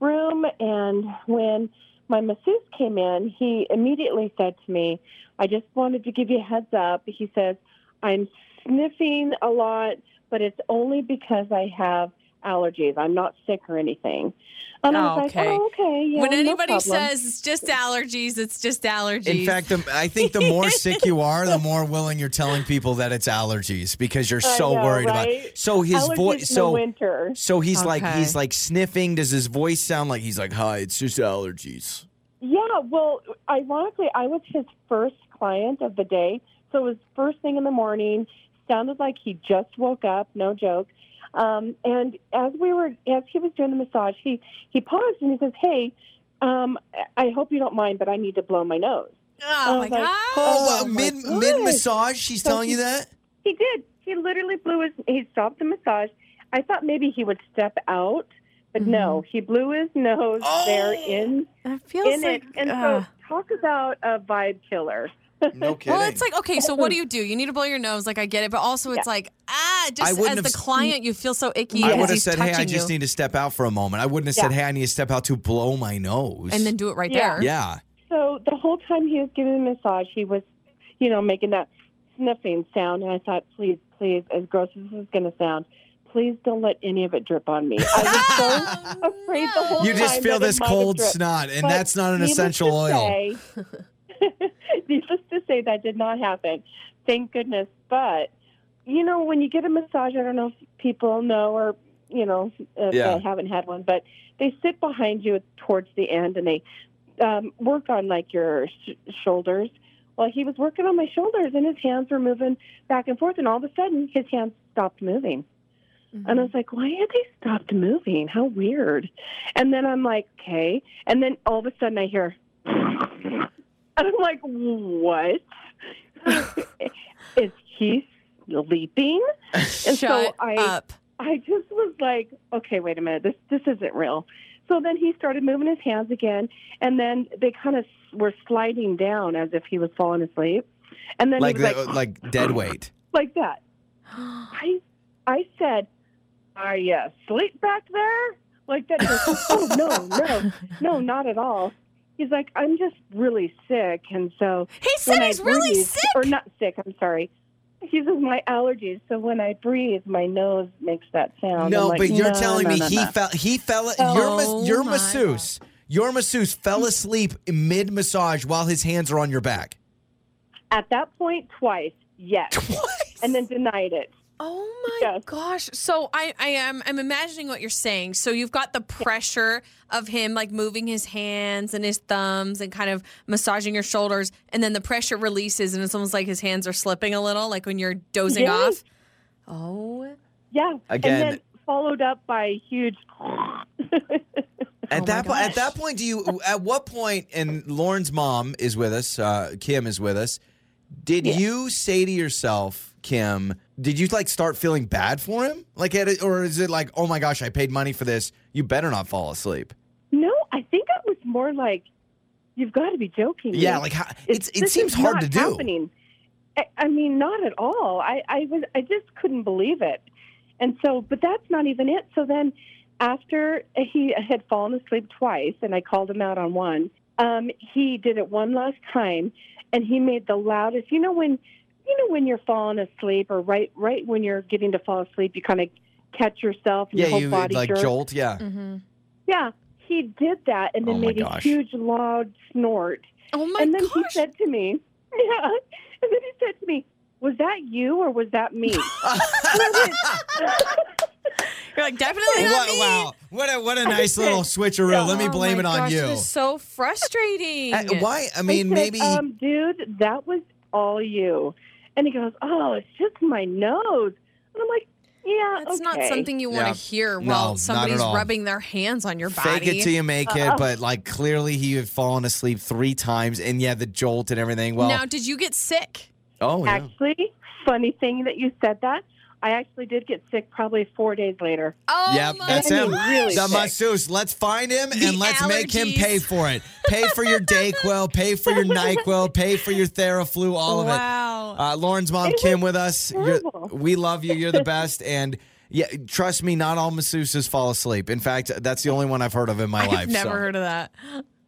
room. And when my masseuse came in, he immediately said to me, I just wanted to give you a heads up. He says, I'm sniffing a lot, but it's only because I have allergies. I'm not sick or anything. And I Oh, was okay. like, oh, okay. Yeah, when anybody problem." says it's just allergies, it's just allergies. In fact, the, I think the more sick you are, the more willing you're telling people that it's allergies because you're so know, worried about. It. So his voice. So winter. so he's like he's like sniffing. Does his voice sound like he's like, "Hi, it's just allergies." Yeah, well, ironically, I was his first client of the day. So it was first thing in the morning. Sounded like he just woke up, no joke. Um, and as we were, as he was doing the massage, he he paused and he says, "Hey, um, I hope you don't mind, but I need to blow my nose." oh my like, god. Oh, Oh, my mid mid massage, she's So telling you that. He did. He literally blew his. He stopped the massage. I thought maybe he would step out, but no, he blew his nose Oh! there in That feels in like. it. And uh, so, talk about a vibe killer. No kidding. well, it's like okay. So what do you do? You need to blow your nose, like I get it, but also it's like ah, just as the have- client, you feel so icky. I would have said, "Hey, I just you. need to step out for a moment." I wouldn't have said, "Hey, I need to step out to blow my nose." and then do it right Yeah. there. yeah. So the whole time he was giving the massage, he was, you know, making that sniffing sound. And I thought, please, please, as gross as this is going to sound, please don't let any of it drip on me. I was so afraid the whole You just time feel that it this cold snot, and But that's not an essential oil. say- needless to say, that did not happen. Thank goodness. But you know, when you get a massage, I don't know if people know or you know if Yeah. they haven't had one, but they sit behind you towards the end and they um, work on like your sh- shoulders. Well, he was working on my shoulders, and his hands were moving back and forth, and all of a sudden, his hands stopped moving. And I was like, why had they stopped moving? How weird. And then I'm like, okay. And then all of a sudden I hear, and I'm like, what? Is he sleeping? And Shut so I, up. I just was like, okay, wait a minute, this this isn't real. So then he started moving his hands again, and then they kind of were sliding down as if he was falling asleep. And then Like he was the, like, uh, like dead weight. like that. I I said, "Are you asleep back there?" Like that. He oh no, no, no, not at all. He's like, "I'm just really sick," and so He said when I really breathe- sick. or not sick. I'm sorry. He says my allergies. So when I breathe, my nose makes that sound. No, like, but you're "No, telling no, me no, he no." fell. He fell. your Oh, mas- your my masseuse, your masseuse fell asleep mid massage while his hands are on your back. at that point twice. Yes, Twice. and then denied it. Oh my Yes. gosh. So I, I am I'm imagining what you're saying. So you've got the pressure of him like moving his hands and his thumbs and kind of massaging your shoulders and then the pressure releases and it's almost like his hands are slipping a little like when you're dozing Yes. off. Oh. Yeah, Again- and then followed up by a huge. At Oh that my point, at that point, do you? At what point? And Lauren's mom is with us. Uh, Kim is with us. Did you say to yourself, Kim? Did you like start feeling bad for him? Like, it, or is it like, oh my gosh, I paid money for this. You better not fall asleep. No, I think it was more like, "You've got to be joking." Yeah, like how, It's- it seems hard to do. Happening. I, I mean, not at all. I, I was, I just couldn't believe it. And so, but that's not even it. So then, after he had fallen asleep twice, and I called him out on one, um, he did it one last time, and he made the loudest. You know when, you know when you're falling asleep, or right, right when you're getting to fall asleep, you kind of catch yourself, and Yeah, your whole you body like jerks. jolt. Yeah. Mm-hmm. Yeah, he did that, and then Oh my made a huge loud snort. Oh my and then he said to me, yeah, and then he said to me, was that you or was that me? You're like definitely not What, me. wow, what a what a nice little switcheroo. Let me Oh blame my it on gosh, you. It is so frustrating. Uh, why? I I mean, said, maybe. um, dude, that was all you. And he goes, oh, it's just my nose. And I'm like, yeah, That's not something you want Yeah. to hear No, while not somebody's rubbing their hands on your body. Fake it till you make it, but like clearly he had fallen asleep three times, and yeah, the jolt and everything. Well, now, did you get sick? Oh, yeah. Actually, funny thing that you said that. I actually did get sick probably four days later. Oh yep, my that's him. Really the sick. masseuse. Let's find him The and let's make him pay for it. Pay for your Dayquil, pay for your NyQuil, pay for your Theraflu, all of it. Wow. Uh, Lauren's mom, It Kim, with us. We love you. You're the best. And yeah, trust me, not all masseuses fall asleep. In fact, that's the only one I've heard of in my I've life. never so. heard of that.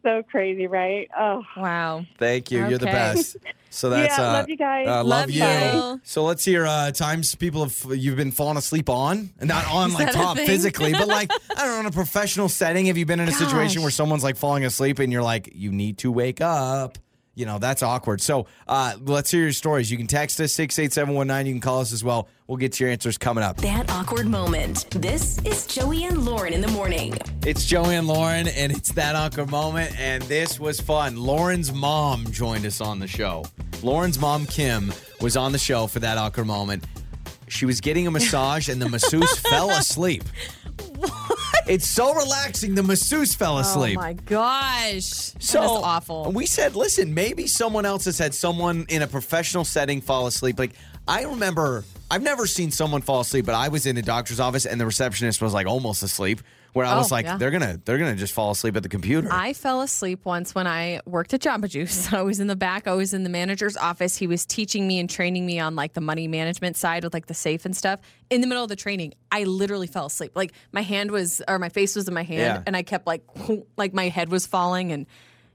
So crazy, right? Oh, Wow. Thank you. You're the best. So that's Yeah, uh, love you guys. Uh, love, Love you. you. So let's hear uh, times people have you've been falling asleep on, and not on like top physically, but like I don't know, in a professional setting. Have you been in a situation where someone's like falling asleep and you're like, you need to wake up? You know, that's awkward. So uh, let's hear your stories. You can text us 68719. You can call us as well. We'll get to your answers coming up. That awkward moment. This is Joey and Lauren in the morning. It's Joey and Lauren, and it's that awkward moment, and this was fun. Lauren's mom joined us on the show. Lauren's mom, Kim, was on the show for that awkward moment. She was getting a massage, and the masseuse fell asleep. It's so relaxing. The masseuse fell oh asleep. Oh my gosh. So that is awful. We said, listen, maybe someone else has had someone in a professional setting fall asleep. Like I remember, I've never seen someone fall asleep, but I was in a doctor's office and the receptionist was like almost asleep. Where I Oh, was like, yeah. they're gonna, they're gonna just fall asleep at the computer. I fell asleep once when I worked at Jamba Juice. I was in the back. I was in the manager's office. He was teaching me and training me on like the money management side with like the safe and stuff. In the middle of the training, I literally fell asleep. Like my hand was, or my face was in my hand, Yeah. and I kept like, like my head was falling, and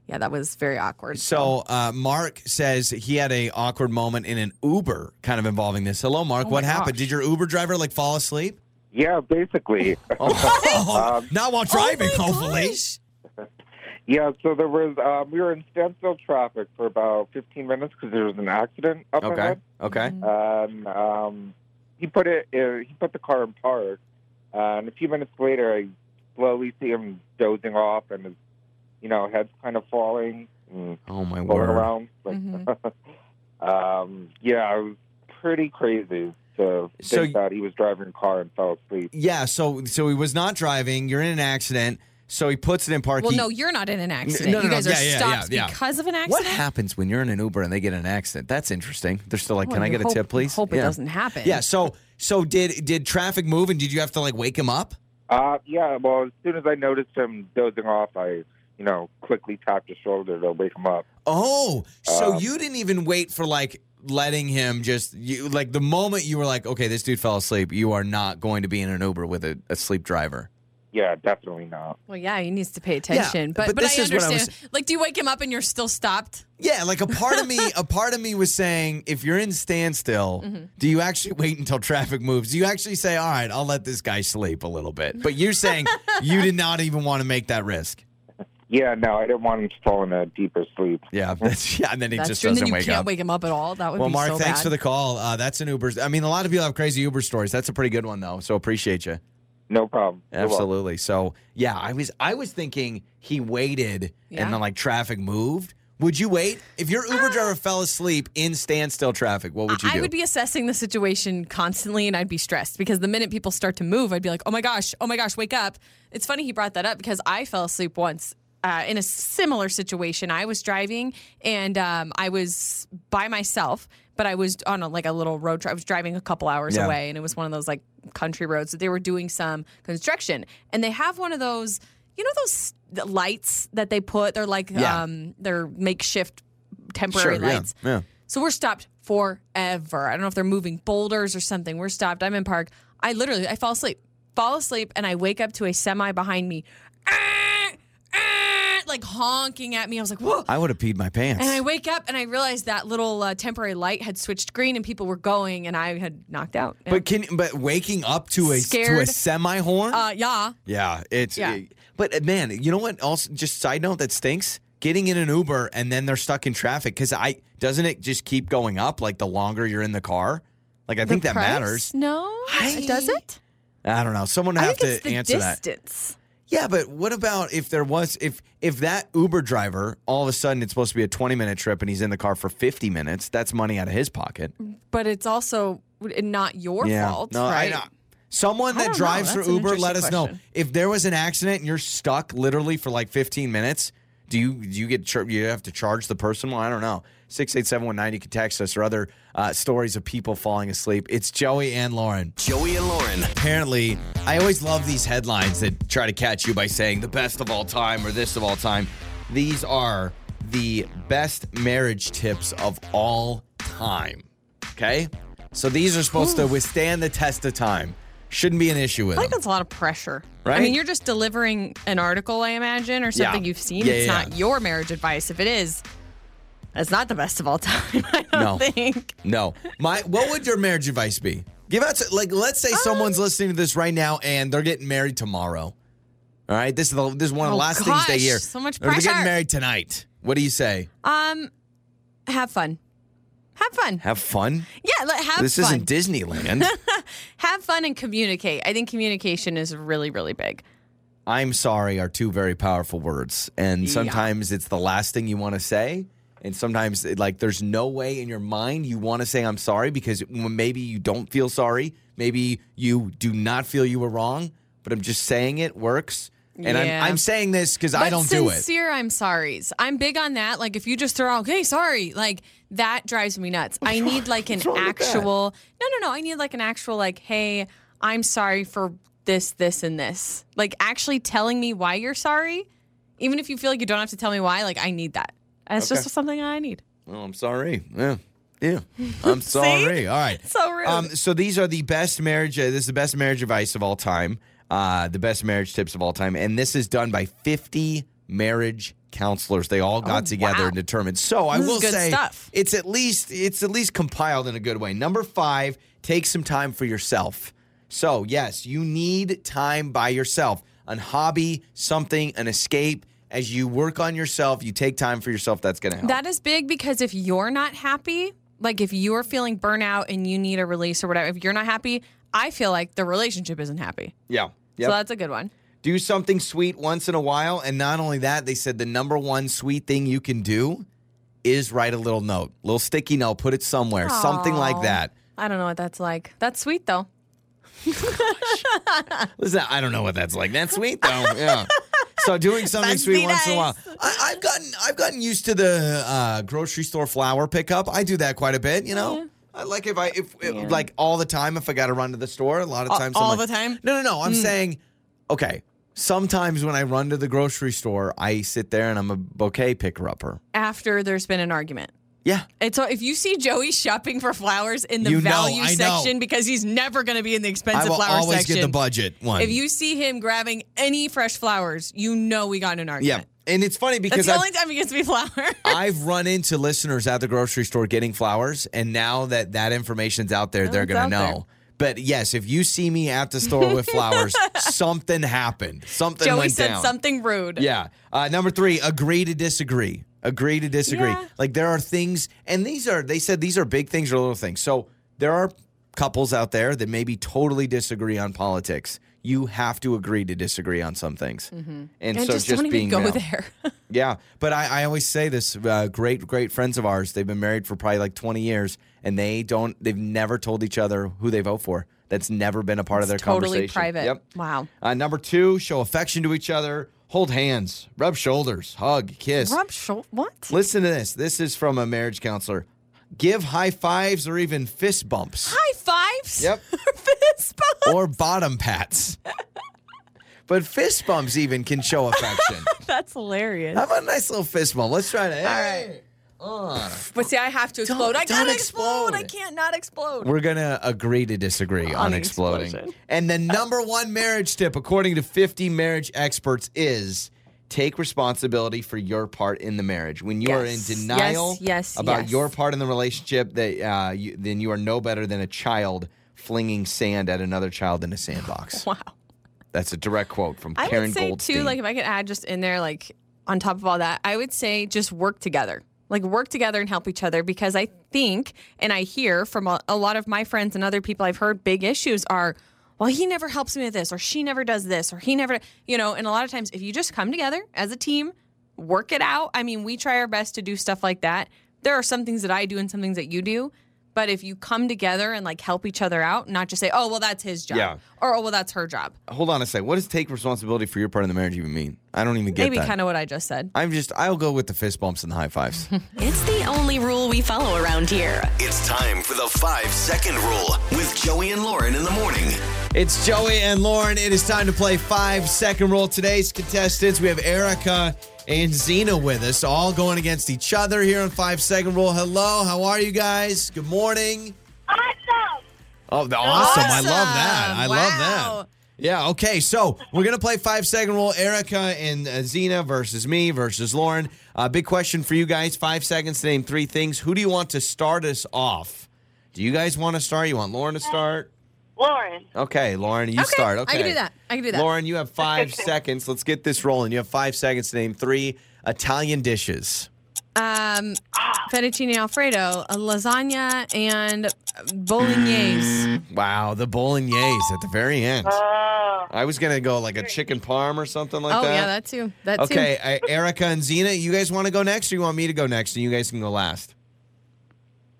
yeah, that was very awkward. so uh, Mark says he had a awkward moment in an Uber, kind of involving this. Hello, Mark. Oh what happened? gosh. Did your Uber driver like fall asleep? Yeah, basically. Oh, not while driving, Oh hopefully. gosh. yeah, so there was, um, we were in standstill traffic for about 15 minutes because there was an accident up Okay. ahead. Okay. And um, he put it, uh, he put the car in park. Uh, and a few minutes later, I slowly see him dozing off and his, you know, head's kind of falling and Oh my rolling word. around. Like, Mhm. um, yeah, it was pretty crazy to So y- that he was driving a car and fell asleep. Yeah. So, so he was not driving. You're in an accident. So he puts it in park. Well, He- no, you're not in an accident. no, no, you no. guys Yeah, are yeah, stopped yeah, yeah. because of an accident. What happens when you're in an Uber and they get in an accident? That's interesting. They're still like, Well, "Can I you get a tip, please?" Hope it doesn't happen. Yeah. So, so did did traffic move and did you have to like wake him up? Uh, yeah, well, as soon as I noticed him dozing off, I, you know, quickly tapped his shoulder to wake him up. Oh, so Um, you didn't even wait for like letting him just you like the moment you were like, "Okay, this dude fell asleep." You are not going to be in an Uber with a, a sleep driver. Yeah, definitely not. Well, yeah, he needs to pay attention. but but but, this I is what I understand. like, do you wake him up and you're still stopped? Yeah, like a part of me, a part of me was saying, if you're in standstill, Mm-hmm. do you actually wait until traffic moves? Do you actually say, all right, I'll let this guy sleep a little bit? But you're saying you did not even want to make that risk. Yeah, no, I didn't want him to fall in a deeper sleep. Yeah, that's yeah, and then he That's just true. And doesn't then you wake can't up. wake him up at all. That would well, be Mark, so thanks bad. for the call. Uh, that's an Uber. I mean, a lot of people have crazy Uber stories. That's a pretty good one, though. So appreciate you. No problem. Absolutely. So yeah, I was I was thinking he waited Yeah. and then like traffic moved. Would you wait if your Uber driver fell asleep in standstill traffic? What would you I do? I would be assessing the situation constantly and I'd be stressed because the minute people start to move, I'd be like, oh my gosh, oh my gosh, wake up. It's funny he brought that up because I fell asleep once. Uh, in a similar situation, I was driving and um, I was by myself, but I was on a, like a little road trip. I was driving a couple hours Yeah. away, and it was one of those like country roads that they were doing some construction, and they have one of those, you know, those lights that they put. They're like Yeah. um, they're makeshift temporary sure, yeah, lights. yeah. So we're stopped forever. I don't know if they're moving boulders or something. We're stopped. I'm in park. I literally I fall asleep. Fall asleep and I wake up to a semi behind me. Like honking at me. I was like, whoa. I would have peed my pants. And I wake up and I realized that little uh, temporary light had switched green and people were going and I had knocked out. Yeah. But can but waking up to a to a semi horn? uh, yeah. yeah, it's Yeah. but uh, man, you know what? Also, just side note that stinks. Getting in an Uber and then they're stuck in traffic because I doesn't it just keep going up like the longer you're in the car? Like I think The that price? matters. No, I- does it? I don't know. Someone have think to answer that. Distance. Yeah, but what about if there was if if that Uber driver all of a sudden it's supposed to be a 20 minute trip and he's in the car for 50 minutes? That's money out of his pocket. But it's also not your yeah. fault, no, right? I know. Someone that don't drives for Uber, let us interesting know if there was an accident and you're stuck literally for like 15 minutes. Do you do you get you have to charge the person? Well, I don't know. Six eight seven one nine. You can text us or other uh, stories of people falling asleep. It's Joey and Lauren. Joey and Lauren. Apparently, I always love these headlines that try to catch you by saying the best of all time or this of all time. These are the best marriage tips of all time. Okay, so these are supposed to withstand the test of time. Shouldn't be an issue with it. I think them. that's a lot of pressure. Right? I mean, you're just delivering an article, I imagine, or something Yeah. you've seen. Yeah, it's yeah, not yeah. your marriage advice. If it is, it's not the best of all time. I don't No. think. No. My what would your marriage advice be? Give out to, like let's say someone's listening to this right now and they're getting married tomorrow. All right, this is the, this is one of the Oh, last things they hear. so much Or They're getting married tonight. What do you say? Um, have fun. Have fun. Have fun. Yeah, let, have this fun. isn't Disneyland. have fun and communicate. I think communication is really, really big. I'm sorry are two very powerful words, and sometimes it's the last thing you want to say. And sometimes, like, there's no way in your mind you want to say I'm sorry because maybe you don't feel sorry. Maybe you do not feel you were wrong, but I'm just saying it works. And Yeah. I'm, I'm saying this because I don't do it. sincere I'm sorries. I'm big on that. Like if you just throw out, okay, sorry, like that drives me nuts. I need like an wrong with that? actual No, no, no. I need like an actual like, hey, I'm sorry for this, this, and this. Like actually telling me why you're sorry. Even if you feel like you don't have to tell me why, like I need that. It's just something I need. Well, I'm sorry. Yeah. Yeah. I'm sorry. All right. So rude. Um, so these are the best marriage. Uh, this is the best marriage advice of all time. Uh, the best marriage tips of all time, and this is done by 50 marriage counselors. They all got Oh, together wow. and determined. So I This will say, stuff. it's at least it's at least compiled in a good way. Number five, take some time for yourself. So yes, you need time by yourself, an hobby, something, an escape. As you work on yourself, you take time for yourself. That's going to help. That is big because if you're not happy, like if you're feeling burnout and you need a release or whatever, if you're not happy, I feel like the relationship isn't happy. yeah. So that's a good one. do something sweet once in a while. And not only that, they said the number one sweet thing you can do is write a little note, little sticky note, put it somewhere, something like that. I don't know what that's like. That's sweet though. Listen, I don't know what that's like. That's sweet though. Yeah. So doing something Must sweet once in a while. I, I've gotten I've gotten used to the uh, grocery store flower pickup. I do that quite a bit. You know. I like if I if, if- like all the time if I got to run to the store. A lot of times I'm all like- the time? No, no, no. I'm saying okay. Sometimes when I run to the grocery store, I sit there and I'm a bouquet picker upper. After there's been an argument. Yeah. And so if you see Joey shopping for flowers in the You know, value I know. section because he's never going to be in the I expensive will flower always section. get the budget one. If you see him grabbing any fresh flowers, you know we got in an argument. yeah. argument. And it's funny That's because the I've, only time he gets me flowers. I've run into listeners at the grocery store getting flowers, and now that that information's out there, they're it's going to out there. know. But yes, if you see me at the store with flowers, something happened. Something Joey went said down. something rude. Yeah. Uh, number three, agree to disagree. Agree to disagree. Yeah. Like there are things, and these are, they said these are big things or little things. So there are couples out there that maybe totally disagree on politics. You have to agree to disagree on some things. And, And so just, just, don't even go real. there. Yeah, but I, I always say this: uh, great, great friends of ours. They've been married for probably like twenty years, and they don't. They've never told each other who they vote for. That's never been a part of their totally conversation. private. Yep. Wow. Uh, number two: show affection to each other. Hold hands, rub shoulders, hug, kiss. Rub shou- what? Listen to this. This is from a marriage counselor. Give high fives or even fist bumps High fives? Yep. Fist bumps? or bottom pats. but fist bumps even can show affection. That's hilarious. How about a nice little fist bump? Let's try to. All right. But see, I have to explode. I don't gotta explode. I explode. can't not explode. We're gonna agree to disagree on, On exploding. explosion. And the number one marriage tip, according to 50 marriage experts, is take responsibility for your part in the marriage. When you are in denial Yes, yes, about yes. your part in the relationship, that uh, you, then you are no better than a child flinging sand at another child in a sandbox. wow. That's a direct quote from I Karen would say Goldstein. too, like if I could add just in there, like on top of all that, I would say just work together. Like work together and help each other because I think and I hear from a, a lot of my friends and other people I've heard big issues are, well, he never helps me with this, or she never does this, or he never, you know. And a lot of times, if you just come together as a team, work it out. I mean, we try our best to do stuff like that. There are some things that I do and some things that you do, but if you come together and like help each other out, not just say, "Oh, well, that's his job," Yeah. or "Oh, well, that's her job." Hold on a second. What does take responsibility for your part in the marriage even mean? I don't even get Maybe that. kind of what I just said. I'm just. I'll go with the fist bumps and the high fives. It's the only rule we follow around here. It's time for the five second rule with Joey and Lauren in the morning. It's Joey and Lauren. It is time to play five second rule. Today's contestants, we have Erica and Zena with us, all going against each other here on five second rule. Hello, how are you guys? Good morning. Awesome. Oh, the awesome. I love that. I Wow. love that. Yeah, okay. So we're going to play five second rule. Erica and uh, Zena versus me versus Lauren. Uh, big question for you guys. Five seconds to name three things. Who do you want to start us off? Do you guys want to start? You want Lauren to start? Lauren. Okay, Lauren, you Okay, start. I can do that. I can do that. Lauren, you have five seconds. Let's get this rolling. You have five seconds to name three Italian dishes. Um, fettuccine alfredo, a lasagna, and bolognese. Wow, the bolognese at the very end. Oh. I was going to go like a chicken parm or something like oh that. yeah, that too. That Okay, too. uh, Erica and Zena, you guys want to go next or you want me to go next and you guys can go last?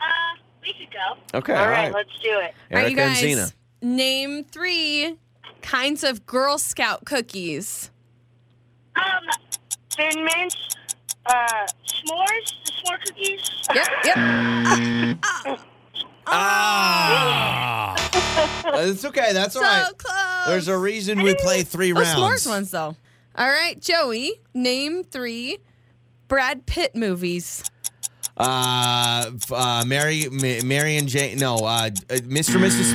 Uh, we should go. Okay, All all right, right. let's do it. All right, you Erica and. Zena. Name three kinds of Girl Scout cookies. Um, thin mints, uh, s'mores, the s'more cookies. Yep, yep. Ah! it's okay. That's all so right. close. There's a reason we play three oh, rounds. s'mores ones though. All right, Joey. Name three Brad Pitt movies. Uh, uh, Mary, Ma- Mary and Jane. No, uh, uh, Mr. and Mrs.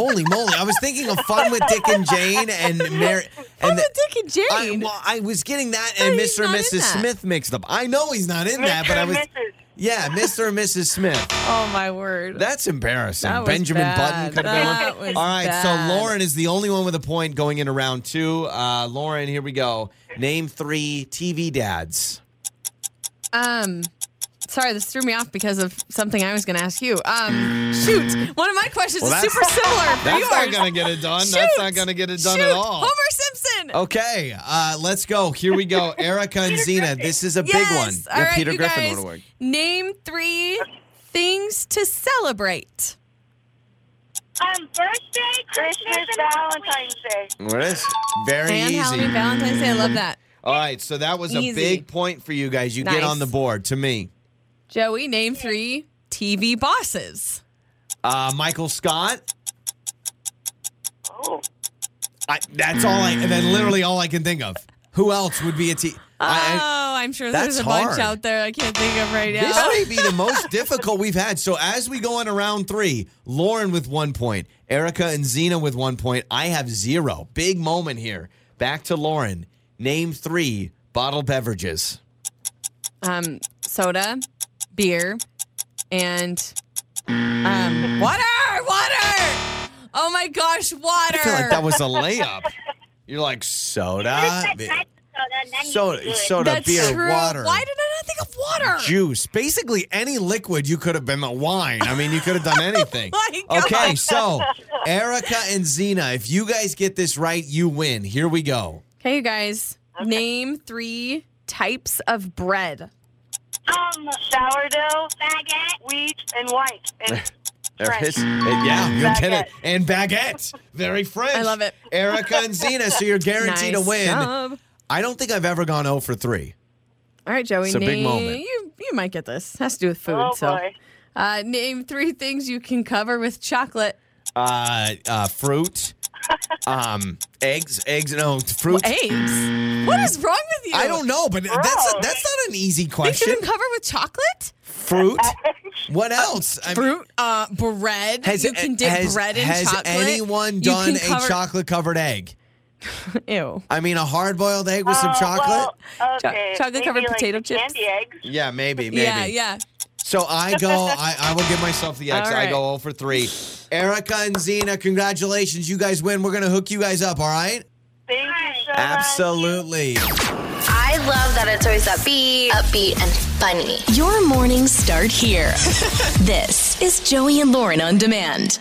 Holy moly! I was thinking of Fun with Dick and Jane and Mary. Oh, And the Dick and I, Jane. well, I was getting that and But he's Mr. and Mrs. Smith mixed up. I know he's not in that, but I was. Yeah, Mr. and Mrs. Smith. oh my word. That's embarrassing. That was Benjamin bad. Button could have been one. All right, bad. so Lauren is the only one with a point going into round two. Uh, Lauren, here we go. Name three TV dads. Um, sorry, this threw me off because of something I was going to ask you. Um, shoot, one of my questions Well, is super similar. for That's not going to get it done. Shoot. That's not going to get it done Shoot, at all. Homer Simpson. Okay, uh, let's go. Here we go. Erica and Zena. This is a big one. All Yeah, right, Peter you Griffin guys, would work. Name three things to celebrate. Um, birthday, Christmas, Valentine's Day. What is? Very and easy. Halloween, Valentine's Day. I love that. All right, so that was a big point for you guys. You get on the board to me. Joey, name three TV bosses. Uh, Michael Scott. Oh. I, that's all I. And then literally all I can think of. Who else would be a T? I- oh, I'm sure there's a bunch hard. out there I can't think of right now. this may be the most difficult we've had. So as we go into round three, Lauren with one point, Erica and Zena with one point. I have zero. Big moment here. Back to Lauren. Name three bottled beverages. um, soda, beer, and um, water. Water. Oh my gosh, water. I feel like that was a layup. You're like soda, be- soda, soda, That's beer, true. water. Why did I not think of water? juice. Basically, any liquid you could have been the wine. I mean, you could have done anything. my God. okay, so Erica and Zena, if you guys get this right, you win. Here we go. Okay, you guys, name three types of bread. Um, sourdough, baguette, wheat, and white. And There French. is- yeah, you get it. And baguette. Very French. I love it. Erica and Zena, so you're guaranteed nice to win. job. I don't think I've ever gone 0 for 3. All right, Joey. It's a big moment. You you might get this. Has to do with food. oh so, boy. uh, name three things you can cover with chocolate. Uh, uh, fruit, um, eggs, eggs, no, fruit. Eggs. What is wrong with you? I don't know, but that's that's not an easy Things you question. can cover with chocolate. Fruit. What else? I mean, Fruit, uh, bread. has you can dip has, bread in has chocolate. anyone done can a chocolate covered egg? Ew. I mean, a hard boiled egg with some Oh, chocolate. Well, Cho- okay. chocolate-covered like potato the chips? Candy eggs. yeah, maybe, maybe. Yeah, yeah. So I go. I, I will give myself the X. All I go 0 for three. Erica and Zena, congratulations! You guys win. We're gonna hook you guys up. All right? Thank you so much. Absolutely. I love that it's always upbeat, upbeat, and funny. Your mornings start here. this is Joey and Lauren on demand.